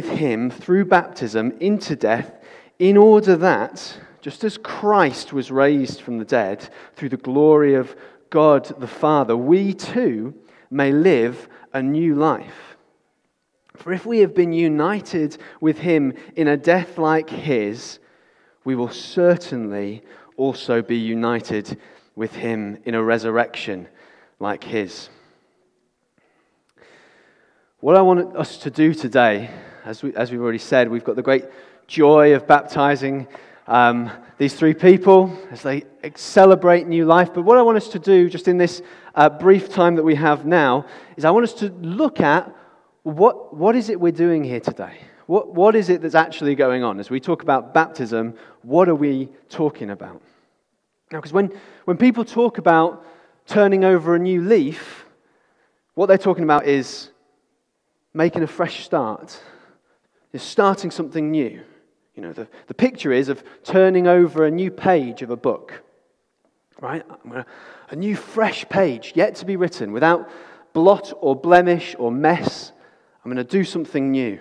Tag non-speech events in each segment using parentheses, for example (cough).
with him through baptism into death, in order that, just as Christ was raised from the dead through the glory of God the Father, we too may live a new life. For if we have been united with him in a death like his, we will certainly also be united with him in a resurrection like his. What I want us to do today, as, we, as we've already said, we've got the great joy of baptizing um, these three people as they celebrate new life. But what I want us to do, just in this uh, brief time that we have now, is I want us to look at what, what is it we're doing here today? What, what is it that's actually going on? As we talk about baptism, what are we talking about? Now, because when, when people talk about turning over a new leaf, what they're talking about is making a fresh start, is starting something new. You know, the, the picture is of turning over a new page of a book, right? A new fresh page yet to be written without blot or blemish or mess. I'm going to do something new.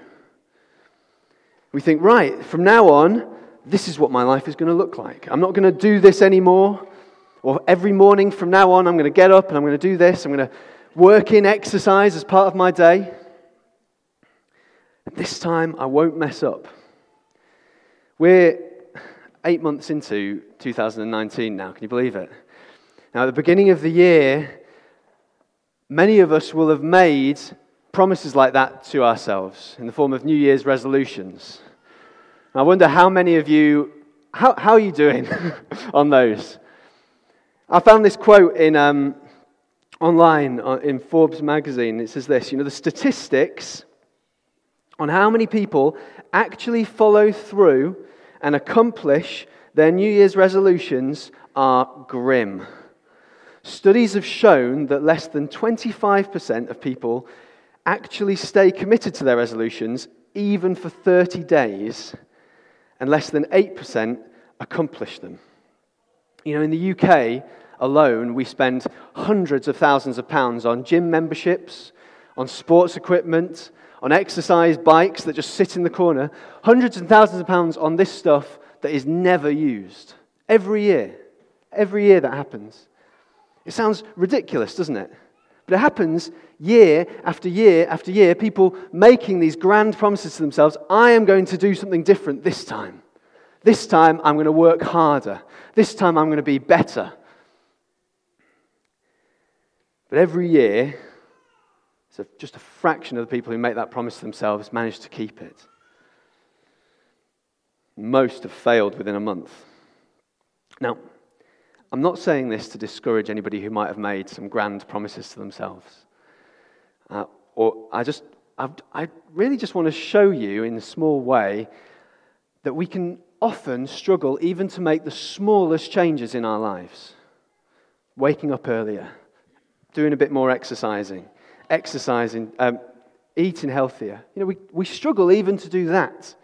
We think, right, from now on, this is what my life is going to look like. I'm not going to do this anymore. Or every morning from now on, I'm going to get up and I'm going to do this. I'm going to work in exercise as part of my day. This time I won't mess up. We're eight months into 2019 now. Can you believe it? Now, at the beginning of the year, many of us will have made promises like that to ourselves in the form of New Year's resolutions. I wonder how many of you, how, how are you doing (laughs) on those? I found this quote in, um, online uh, in Forbes magazine. It says this You know, the statistics on how many people actually follow through and accomplish their New Year's resolutions are grim. Studies have shown that less than 25% of people actually stay committed to their resolutions even for 30 days, and less than 8% accomplish them. You know, in the UK alone, we spend hundreds of thousands of pounds on gym memberships, on sports equipment, on exercise bikes that just sit in the corner, hundreds and thousands of pounds on this stuff that is never used. Every year. Every year that happens. It sounds ridiculous, doesn't it? But it happens year after year after year, people making these grand promises to themselves I am going to do something different this time. This time I'm going to work harder. This time I'm going to be better. But every year, so just a fraction of the people who make that promise to themselves manage to keep it. Most have failed within a month. Now, I'm not saying this to discourage anybody who might have made some grand promises to themselves. Uh, or I just, I, I really just want to show you in a small way that we can often struggle even to make the smallest changes in our lives. Waking up earlier, doing a bit more exercising, exercising, um, eating healthier. You know, we, we struggle even to do that.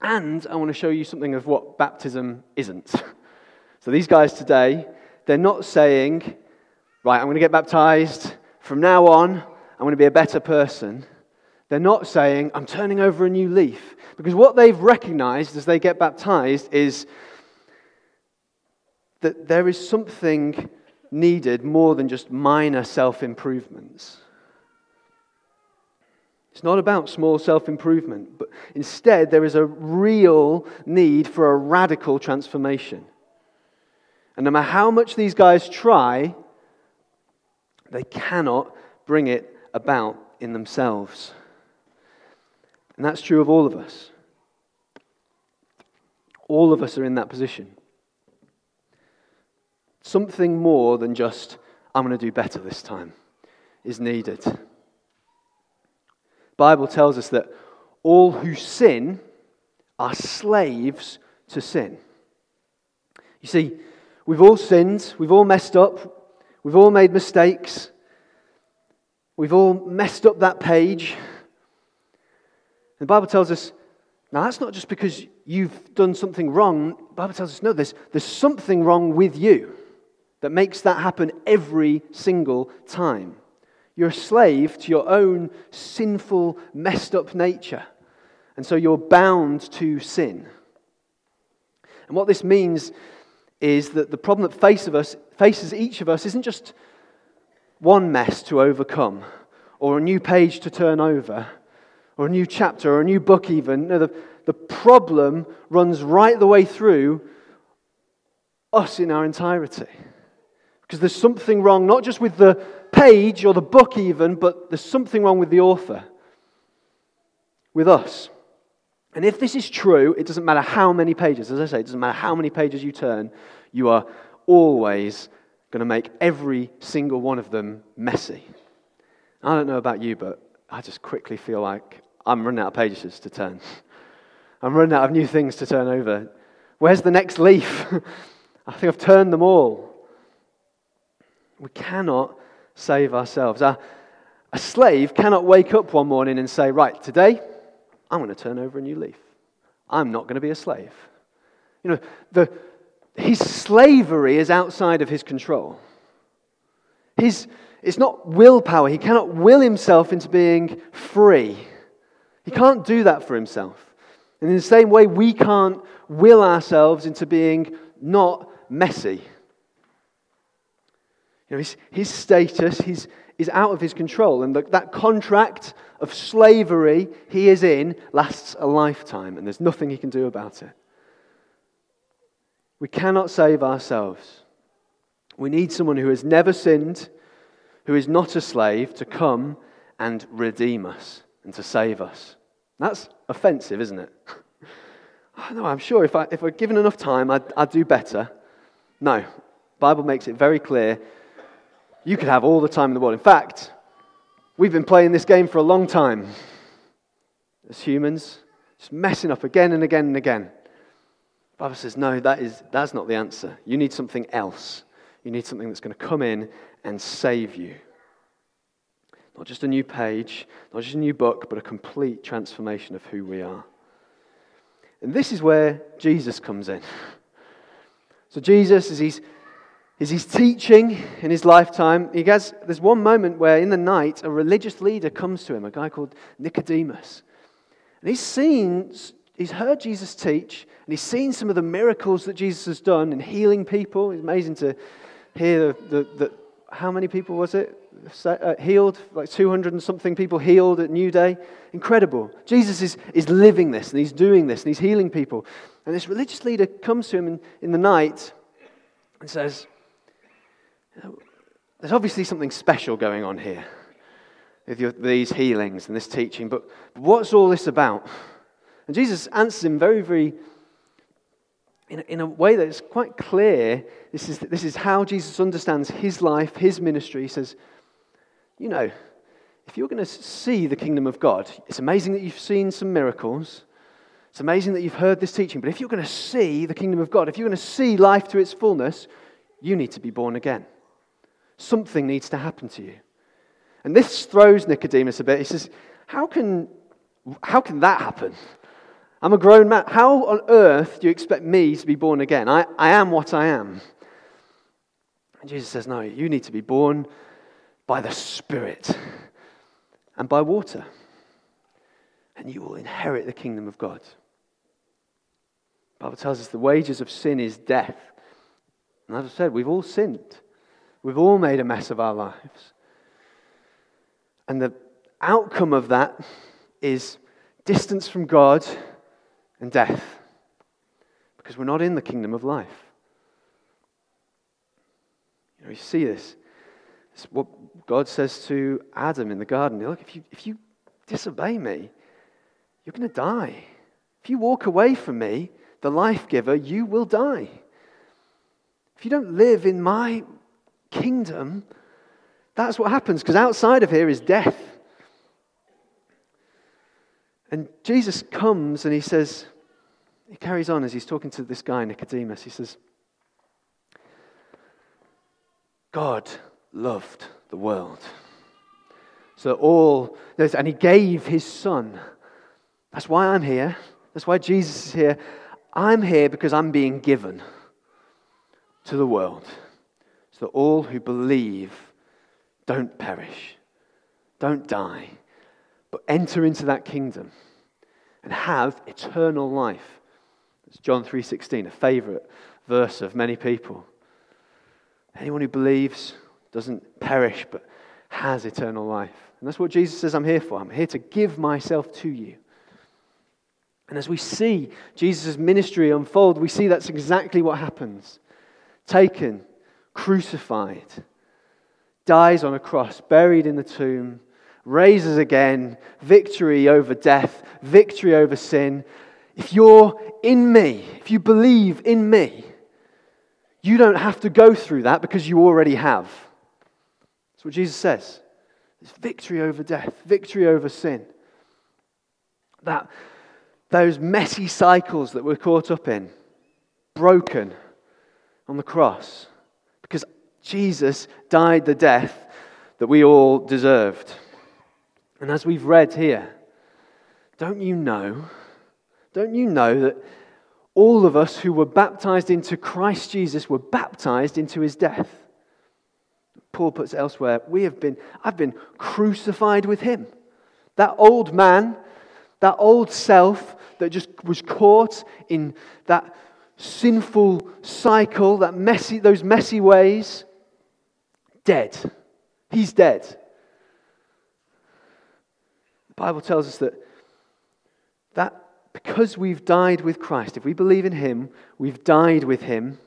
And I want to show you something of what baptism isn't. (laughs) so these guys today, they're not saying, right, I'm going to get baptized. From now on, I'm going to be a better person. They're not saying, I'm turning over a new leaf. Because what they've recognized as they get baptized is that there is something needed more than just minor self improvements. It's not about small self improvement, but instead, there is a real need for a radical transformation. And no matter how much these guys try, they cannot bring it about in themselves. And that's true of all of us. All of us are in that position. Something more than just, I'm going to do better this time, is needed. Bible tells us that all who sin are slaves to sin. You see, we've all sinned, we've all messed up, we've all made mistakes, we've all messed up that page. The Bible tells us now that's not just because you've done something wrong. The Bible tells us no, there's, there's something wrong with you that makes that happen every single time. You're a slave to your own sinful, messed up nature. And so you're bound to sin. And what this means is that the problem that face of us, faces each of us isn't just one mess to overcome, or a new page to turn over, or a new chapter, or a new book, even. No, the, the problem runs right the way through us in our entirety. Because there's something wrong, not just with the page or the book, even, but there's something wrong with the author, with us. And if this is true, it doesn't matter how many pages, as I say, it doesn't matter how many pages you turn, you are always going to make every single one of them messy. I don't know about you, but I just quickly feel like I'm running out of pages to turn. (laughs) I'm running out of new things to turn over. Where's the next leaf? (laughs) I think I've turned them all. We cannot save ourselves. A, a slave cannot wake up one morning and say, Right, today I'm going to turn over a new leaf. I'm not going to be a slave. You know, the, his slavery is outside of his control. His, it's not willpower. He cannot will himself into being free. He can't do that for himself. And in the same way, we can't will ourselves into being not messy. You know, his, his status his, is out of his control, and the, that contract of slavery he is in lasts a lifetime, and there's nothing he can do about it. We cannot save ourselves. We need someone who has never sinned, who is not a slave, to come and redeem us and to save us. That's offensive, isn't it? (laughs) no, I'm sure if, I, if we're given enough time, I'd, I'd do better. No, Bible makes it very clear you could have all the time in the world. In fact, we've been playing this game for a long time as humans, just messing up again and again and again. The Bible says, no, that is, that's not the answer. You need something else. You need something that's going to come in and save you. Not just a new page, not just a new book, but a complete transformation of who we are. And this is where Jesus comes in. So, Jesus, as he's is he's teaching in his lifetime. He has, there's one moment where in the night a religious leader comes to him, a guy called Nicodemus. And he's seen, he's heard Jesus teach, and he's seen some of the miracles that Jesus has done in healing people. It's amazing to hear the, the, the how many people was it? Uh, healed, like 200 and something people healed at New Day. Incredible. Jesus is, is living this, and he's doing this, and he's healing people. And this religious leader comes to him in, in the night and says, there's obviously something special going on here with your, these healings and this teaching, but what's all this about? And Jesus answers him very, very, in a, in a way that's quite clear. This is, this is how Jesus understands his life, his ministry. He says, You know, if you're going to see the kingdom of God, it's amazing that you've seen some miracles. It's amazing that you've heard this teaching, but if you're going to see the kingdom of God, if you're going to see life to its fullness, you need to be born again. Something needs to happen to you. And this throws Nicodemus a bit. He says, How can, how can that happen? I'm a grown man. How on earth do you expect me to be born again? I, I am what I am. And Jesus says, No, you need to be born by the Spirit and by water. And you will inherit the kingdom of God. The Bible tells us the wages of sin is death. And as I said, we've all sinned. We've all made a mess of our lives. And the outcome of that is distance from God and death because we're not in the kingdom of life. You know, you see this. It's what God says to Adam in the garden. Look, if you, if you disobey me, you're going to die. If you walk away from me, the life giver, you will die. If you don't live in my kingdom, that's what happens because outside of here is death. And Jesus comes and he says, he carries on as he's talking to this guy, Nicodemus. He says, God loved the world. So all, and he gave his son. That's why I'm here. That's why Jesus is here. I'm here because I'm being given to the world so that all who believe don't perish, Don't die, but enter into that kingdom and have eternal life. It's John 3:16, a favorite verse of many people. Anyone who believes doesn't perish but has eternal life. And that's what Jesus says I'm here for. I'm here to give myself to you. And as we see Jesus' ministry unfold, we see that's exactly what happens. Taken, crucified, dies on a cross, buried in the tomb, raises again, victory over death, victory over sin. If you're in me, if you believe in me, you don't have to go through that because you already have. That's what Jesus says. It's victory over death, victory over sin. That those messy cycles that we're caught up in, broken on the cross, Jesus died the death that we all deserved. And as we've read here, don't you know, don't you know that all of us who were baptized into Christ Jesus were baptized into his death. Paul puts elsewhere, we have been, I've been crucified with him. That old man, that old self that just was caught in that sinful cycle, that messy, those messy ways, dead. He's dead. The Bible tells us that that because we've died with Christ, if we believe in Him, we've died with Him,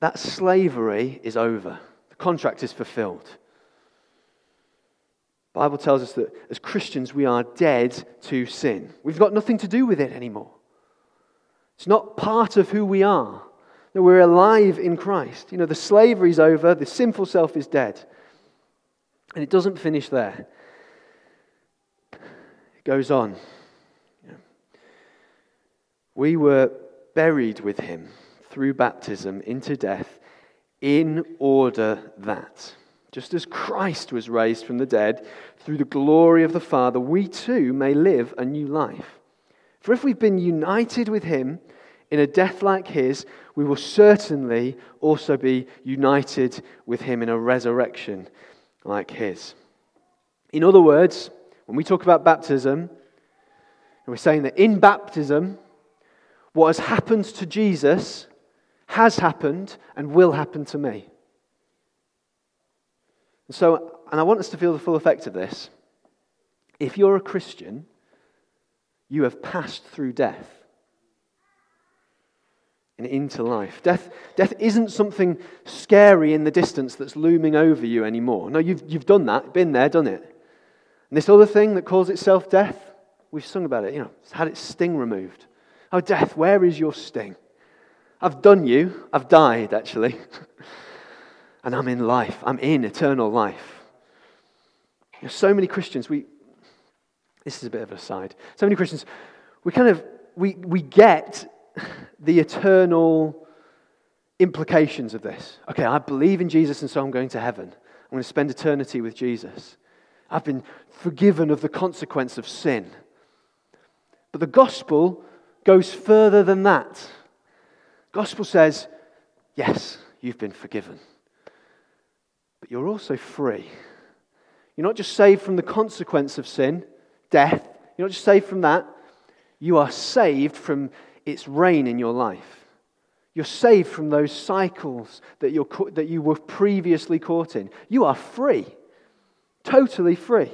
that slavery is over. The contract is fulfilled. The Bible tells us that as Christians, we are dead to sin. We've got nothing to do with it anymore. It's not part of who we are. No, we're alive in Christ. You know, the slavery's over, the sinful self is dead. And it doesn't finish there, it goes on. We were buried with him through baptism into death in order that, just as Christ was raised from the dead through the glory of the Father, we too may live a new life. For if we've been united with him in a death like his, we will certainly also be united with him in a resurrection like his. In other words, when we talk about baptism, we're saying that in baptism, what has happened to Jesus has happened and will happen to me. And so, and I want us to feel the full effect of this. If you're a Christian, you have passed through death and into life. Death, death isn't something scary in the distance that's looming over you anymore. No, you've, you've done that, been there, done it. And this other thing that calls itself death, we've sung about it, you know, it's had its sting removed. Oh, death, where is your sting? I've done you. I've died, actually. (laughs) and I'm in life. I'm in eternal life. There's so many Christians, we, this is a bit of an aside. So many Christians, we kind of, we, we get the eternal implications of this. Okay, I believe in Jesus and so I'm going to heaven. I'm going to spend eternity with Jesus. I've been forgiven of the consequence of sin. But the gospel goes further than that. Gospel says, yes, you've been forgiven. But you're also free. You're not just saved from the consequence of sin, death. You're not just saved from that. You are saved from its reign in your life. You're saved from those cycles that, you're, that you were previously caught in. You are free, totally free.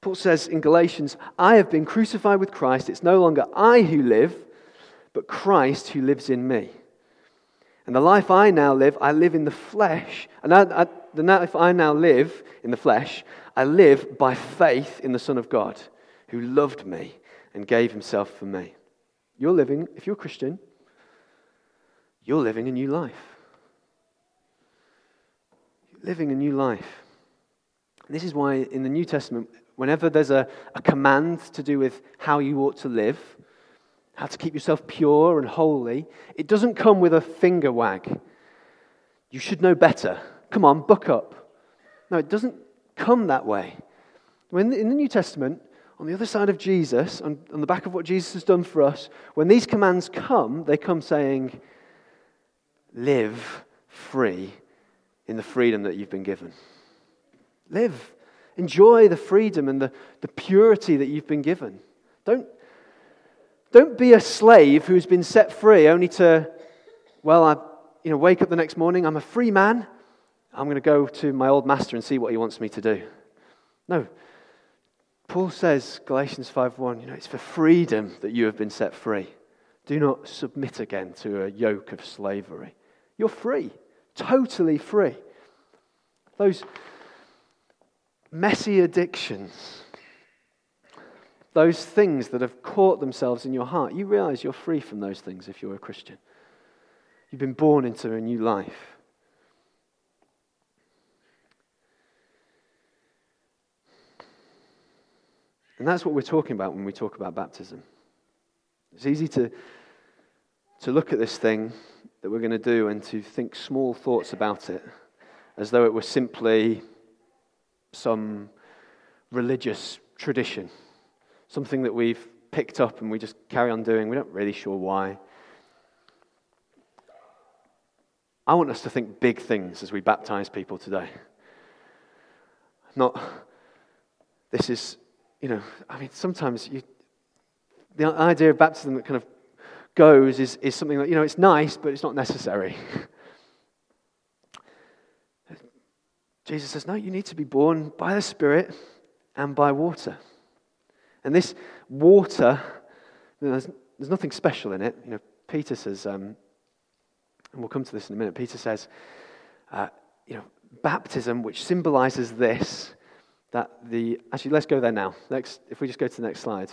Paul says in Galatians, I have been crucified with Christ. It's no longer I who live, but Christ who lives in me. And the life I now live, I live in the flesh. And I, I, the life I now live in the flesh, I live by faith in the Son of God, who loved me and gave himself for me. You're living, if you're a Christian, you're living a new life. You're living a new life. And this is why in the New Testament, Whenever there's a, a command to do with how you ought to live, how to keep yourself pure and holy, it doesn't come with a finger wag. You should know better. Come on, buck up. No, it doesn't come that way. When in the New Testament, on the other side of Jesus, on, on the back of what Jesus has done for us, when these commands come, they come saying, Live free in the freedom that you've been given. Live. Enjoy the freedom and the, the purity that you've been given. Don't, don't be a slave who's been set free only to, well, I you know, wake up the next morning, I'm a free man. I'm going to go to my old master and see what he wants me to do. No. Paul says, Galatians 5:1, you know, it's for freedom that you have been set free. Do not submit again to a yoke of slavery. You're free, totally free. Those messy addictions, those things that have caught themselves in your heart, you realize you're free from those things if you're a Christian. You've been born into a new life. And that's what we're talking about when we talk about baptism. It's easy to, to look at this thing that we're going to do and to think small thoughts about it as though it were simply some religious tradition, something that we've picked up and we just carry on doing. We're not really sure why. I want us to think big things as we baptize people today. Not, this is, you know, I mean, sometimes you, the idea of baptism that kind of goes is, is something that, you know, it's nice, but it's not necessary. (laughs) Jesus says, no, you need to be born by the Spirit and by water. And this water, there's, there's nothing special in it. You know, Peter says, um, and we'll come to this in a minute. Peter says, uh, you know, baptism, which symbolizes this, that the. Actually, let's go there now. Next, if we just go to the next slide.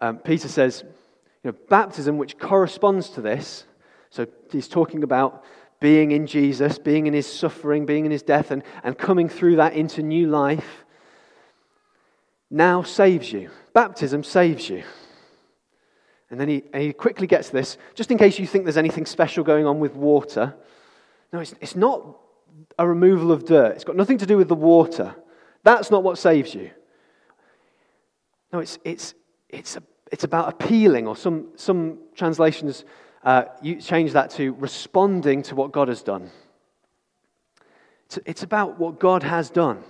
Um, Peter says, you know, baptism, which corresponds to this. So he's talking about being in Jesus, being in his suffering, being in his death, and, and coming through that into new life, now saves you. Baptism saves you. And then he, and he quickly gets this, just in case you think there's anything special going on with water. No, it's, it's not a removal of dirt, it's got nothing to do with the water. That's not what saves you. No, it's, it's, it's, a, it's about appealing, or some, some translations uh, you change that to responding to what God has done. It's, it's about what God has done.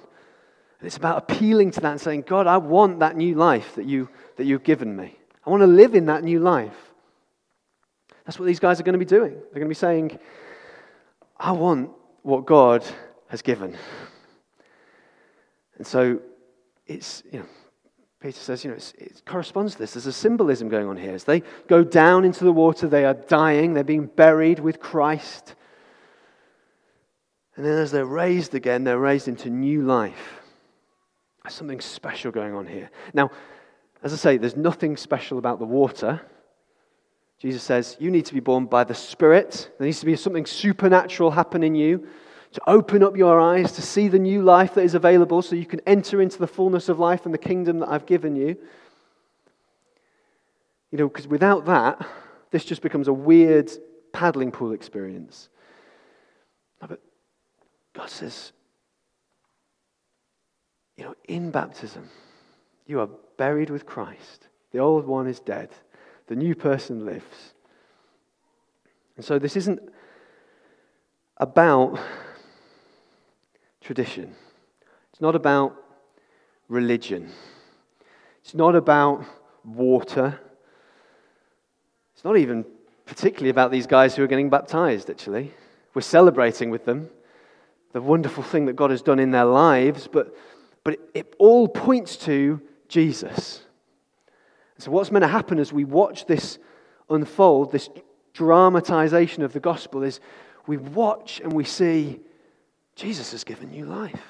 It's about appealing to that and saying, God, I want that new life that, you, that you've given me. I want to live in that new life. That's what these guys are going to be doing. They're going to be saying, I want what God has given. And so it's, you know, Peter says, you know, it corresponds to this. There's a symbolism going on here. As they go down into the water, they are dying, they're being buried with Christ. And then as they're raised again, they're raised into new life. There's something special going on here. Now, as I say, there's nothing special about the water. Jesus says, You need to be born by the Spirit. There needs to be something supernatural happen in you to open up your eyes to see the new life that is available so you can enter into the fullness of life and the kingdom that I've given you. You know, because without that, this just becomes a weird paddling pool experience. but God says, you know, in baptism, you are buried with Christ. The old one is dead. The new person lives. And so this isn't about tradition. It's not about religion. It's not about water. It's not even particularly about these guys who are getting baptized, actually. We're celebrating with them the wonderful thing that God has done in their lives, but, but it, it all points to Jesus. So, what's meant to happen as we watch this unfold, this dramatization of the gospel, is we watch and we see Jesus has given you life.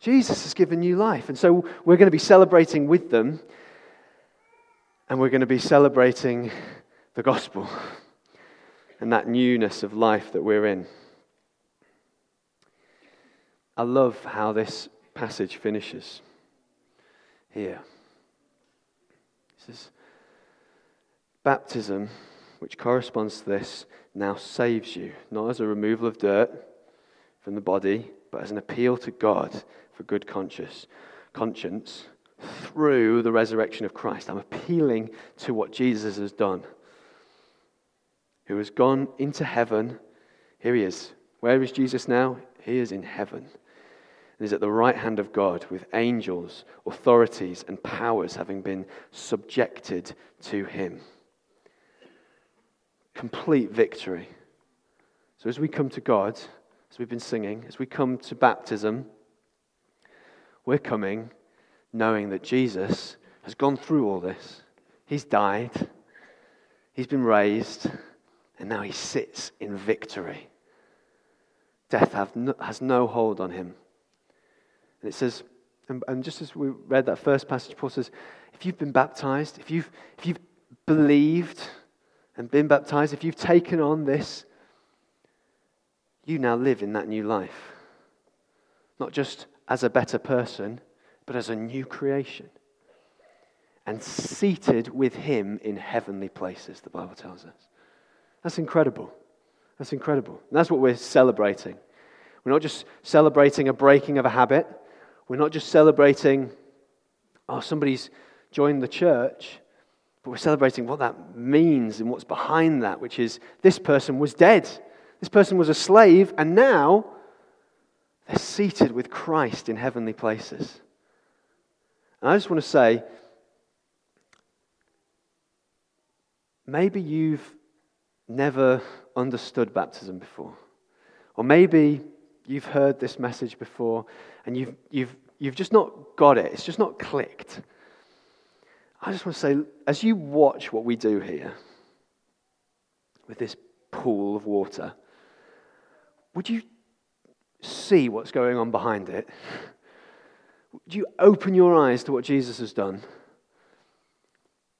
Jesus has given you life. And so, we're going to be celebrating with them, and we're going to be celebrating the gospel and that newness of life that we're in. I love how this passage finishes here. Baptism, which corresponds to this, now saves you, not as a removal of dirt from the body, but as an appeal to God for good conscience, conscience through the resurrection of Christ. I'm appealing to what Jesus has done, who has gone into heaven. Here he is. Where is Jesus now? He is in heaven. And is at the right hand of God with angels, authorities, and powers having been subjected to him. Complete victory. So, as we come to God, as we've been singing, as we come to baptism, we're coming knowing that Jesus has gone through all this. He's died, he's been raised, and now he sits in victory. Death has no hold on him. And it says, and, and just as we read that first passage, Paul says, if you've been baptized, if you've, if you've believed and been baptized, if you've taken on this, you now live in that new life. Not just as a better person, but as a new creation. And seated with him in heavenly places, the Bible tells us. That's incredible. That's incredible. And that's what we're celebrating. We're not just celebrating a breaking of a habit. We're not just celebrating, oh, somebody's joined the church, but we're celebrating what that means and what's behind that, which is this person was dead. This person was a slave, and now they're seated with Christ in heavenly places. And I just want to say, maybe you've never understood baptism before. Or maybe you've heard this message before and you've, you've, you've just not got it, it's just not clicked. I just want to say, as you watch what we do here with this pool of water, would you see what's going on behind it? Would you open your eyes to what Jesus has done?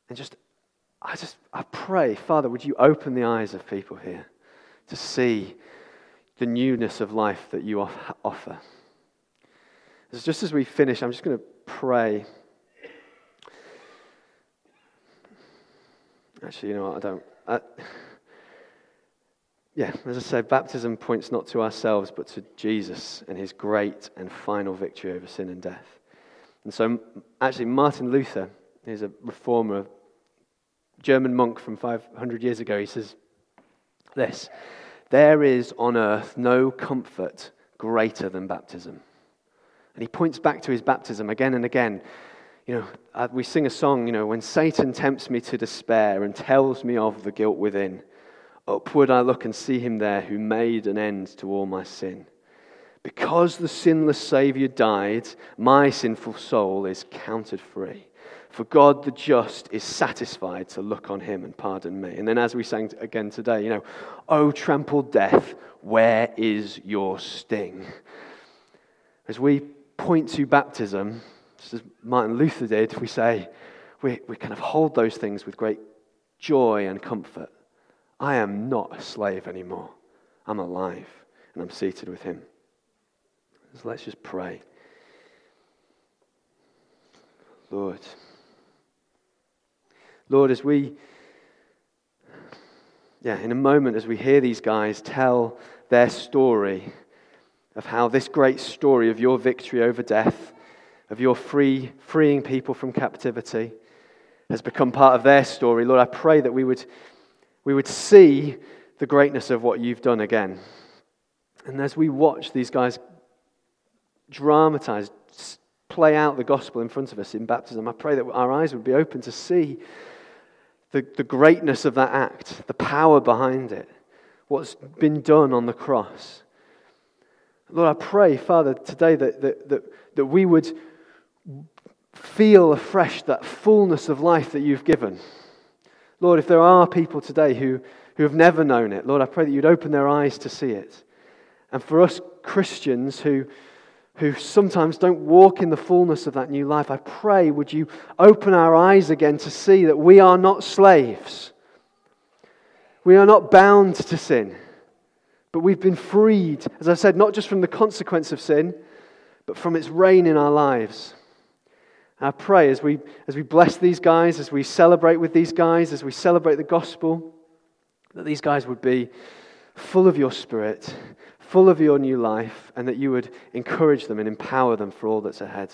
And just, I just, I pray, Father, would you open the eyes of people here to see the newness of life that you offer? So, just as we finish, I'm just going to pray. Actually, you know what? I don't. I, yeah, as I say, baptism points not to ourselves, but to Jesus and his great and final victory over sin and death. And so, actually, Martin Luther is a reformer, German monk from 500 years ago. He says this There is on earth no comfort greater than baptism. And he points back to his baptism again and again. You know, uh, we sing a song, you know, when Satan tempts me to despair and tells me of the guilt within. Upward I look and see him there who made an end to all my sin. Because the sinless Saviour died, my sinful soul is counted free. For God the just is satisfied to look on him and pardon me. And then, as we sang again today, you know, O trampled death, where is your sting? As we point to baptism, just as Martin Luther did, we say, we, we kind of hold those things with great joy and comfort. I am not a slave anymore. I'm alive and I'm seated with him. So let's just pray. Lord. Lord, as we, yeah, in a moment, as we hear these guys tell their story of how this great story of your victory over death, of your free, freeing people from captivity, has become part of their story, Lord, I pray that we would we would see the greatness of what you've done again. And as we watch these guys dramatize, play out the gospel in front of us in baptism, I pray that our eyes would be open to see the, the greatness of that act, the power behind it, what's been done on the cross. Lord, I pray, Father, today that, that, that, that we would feel afresh that fullness of life that you've given. Lord, if there are people today who, who have never known it, Lord, I pray that you'd open their eyes to see it. And for us Christians who, who sometimes don't walk in the fullness of that new life, I pray, would you open our eyes again to see that we are not slaves. We are not bound to sin, but we've been freed, as I said, not just from the consequence of sin, but from its reign in our lives. I pray as we, as we bless these guys, as we celebrate with these guys, as we celebrate the gospel, that these guys would be full of your spirit, full of your new life, and that you would encourage them and empower them for all that's ahead.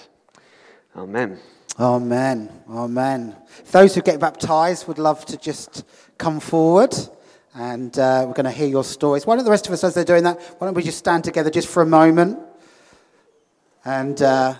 Amen. Amen. Amen. Those who get baptized would love to just come forward and uh, we're going to hear your stories. Why don't the rest of us, as they're doing that, why don't we just stand together just for a moment? And uh,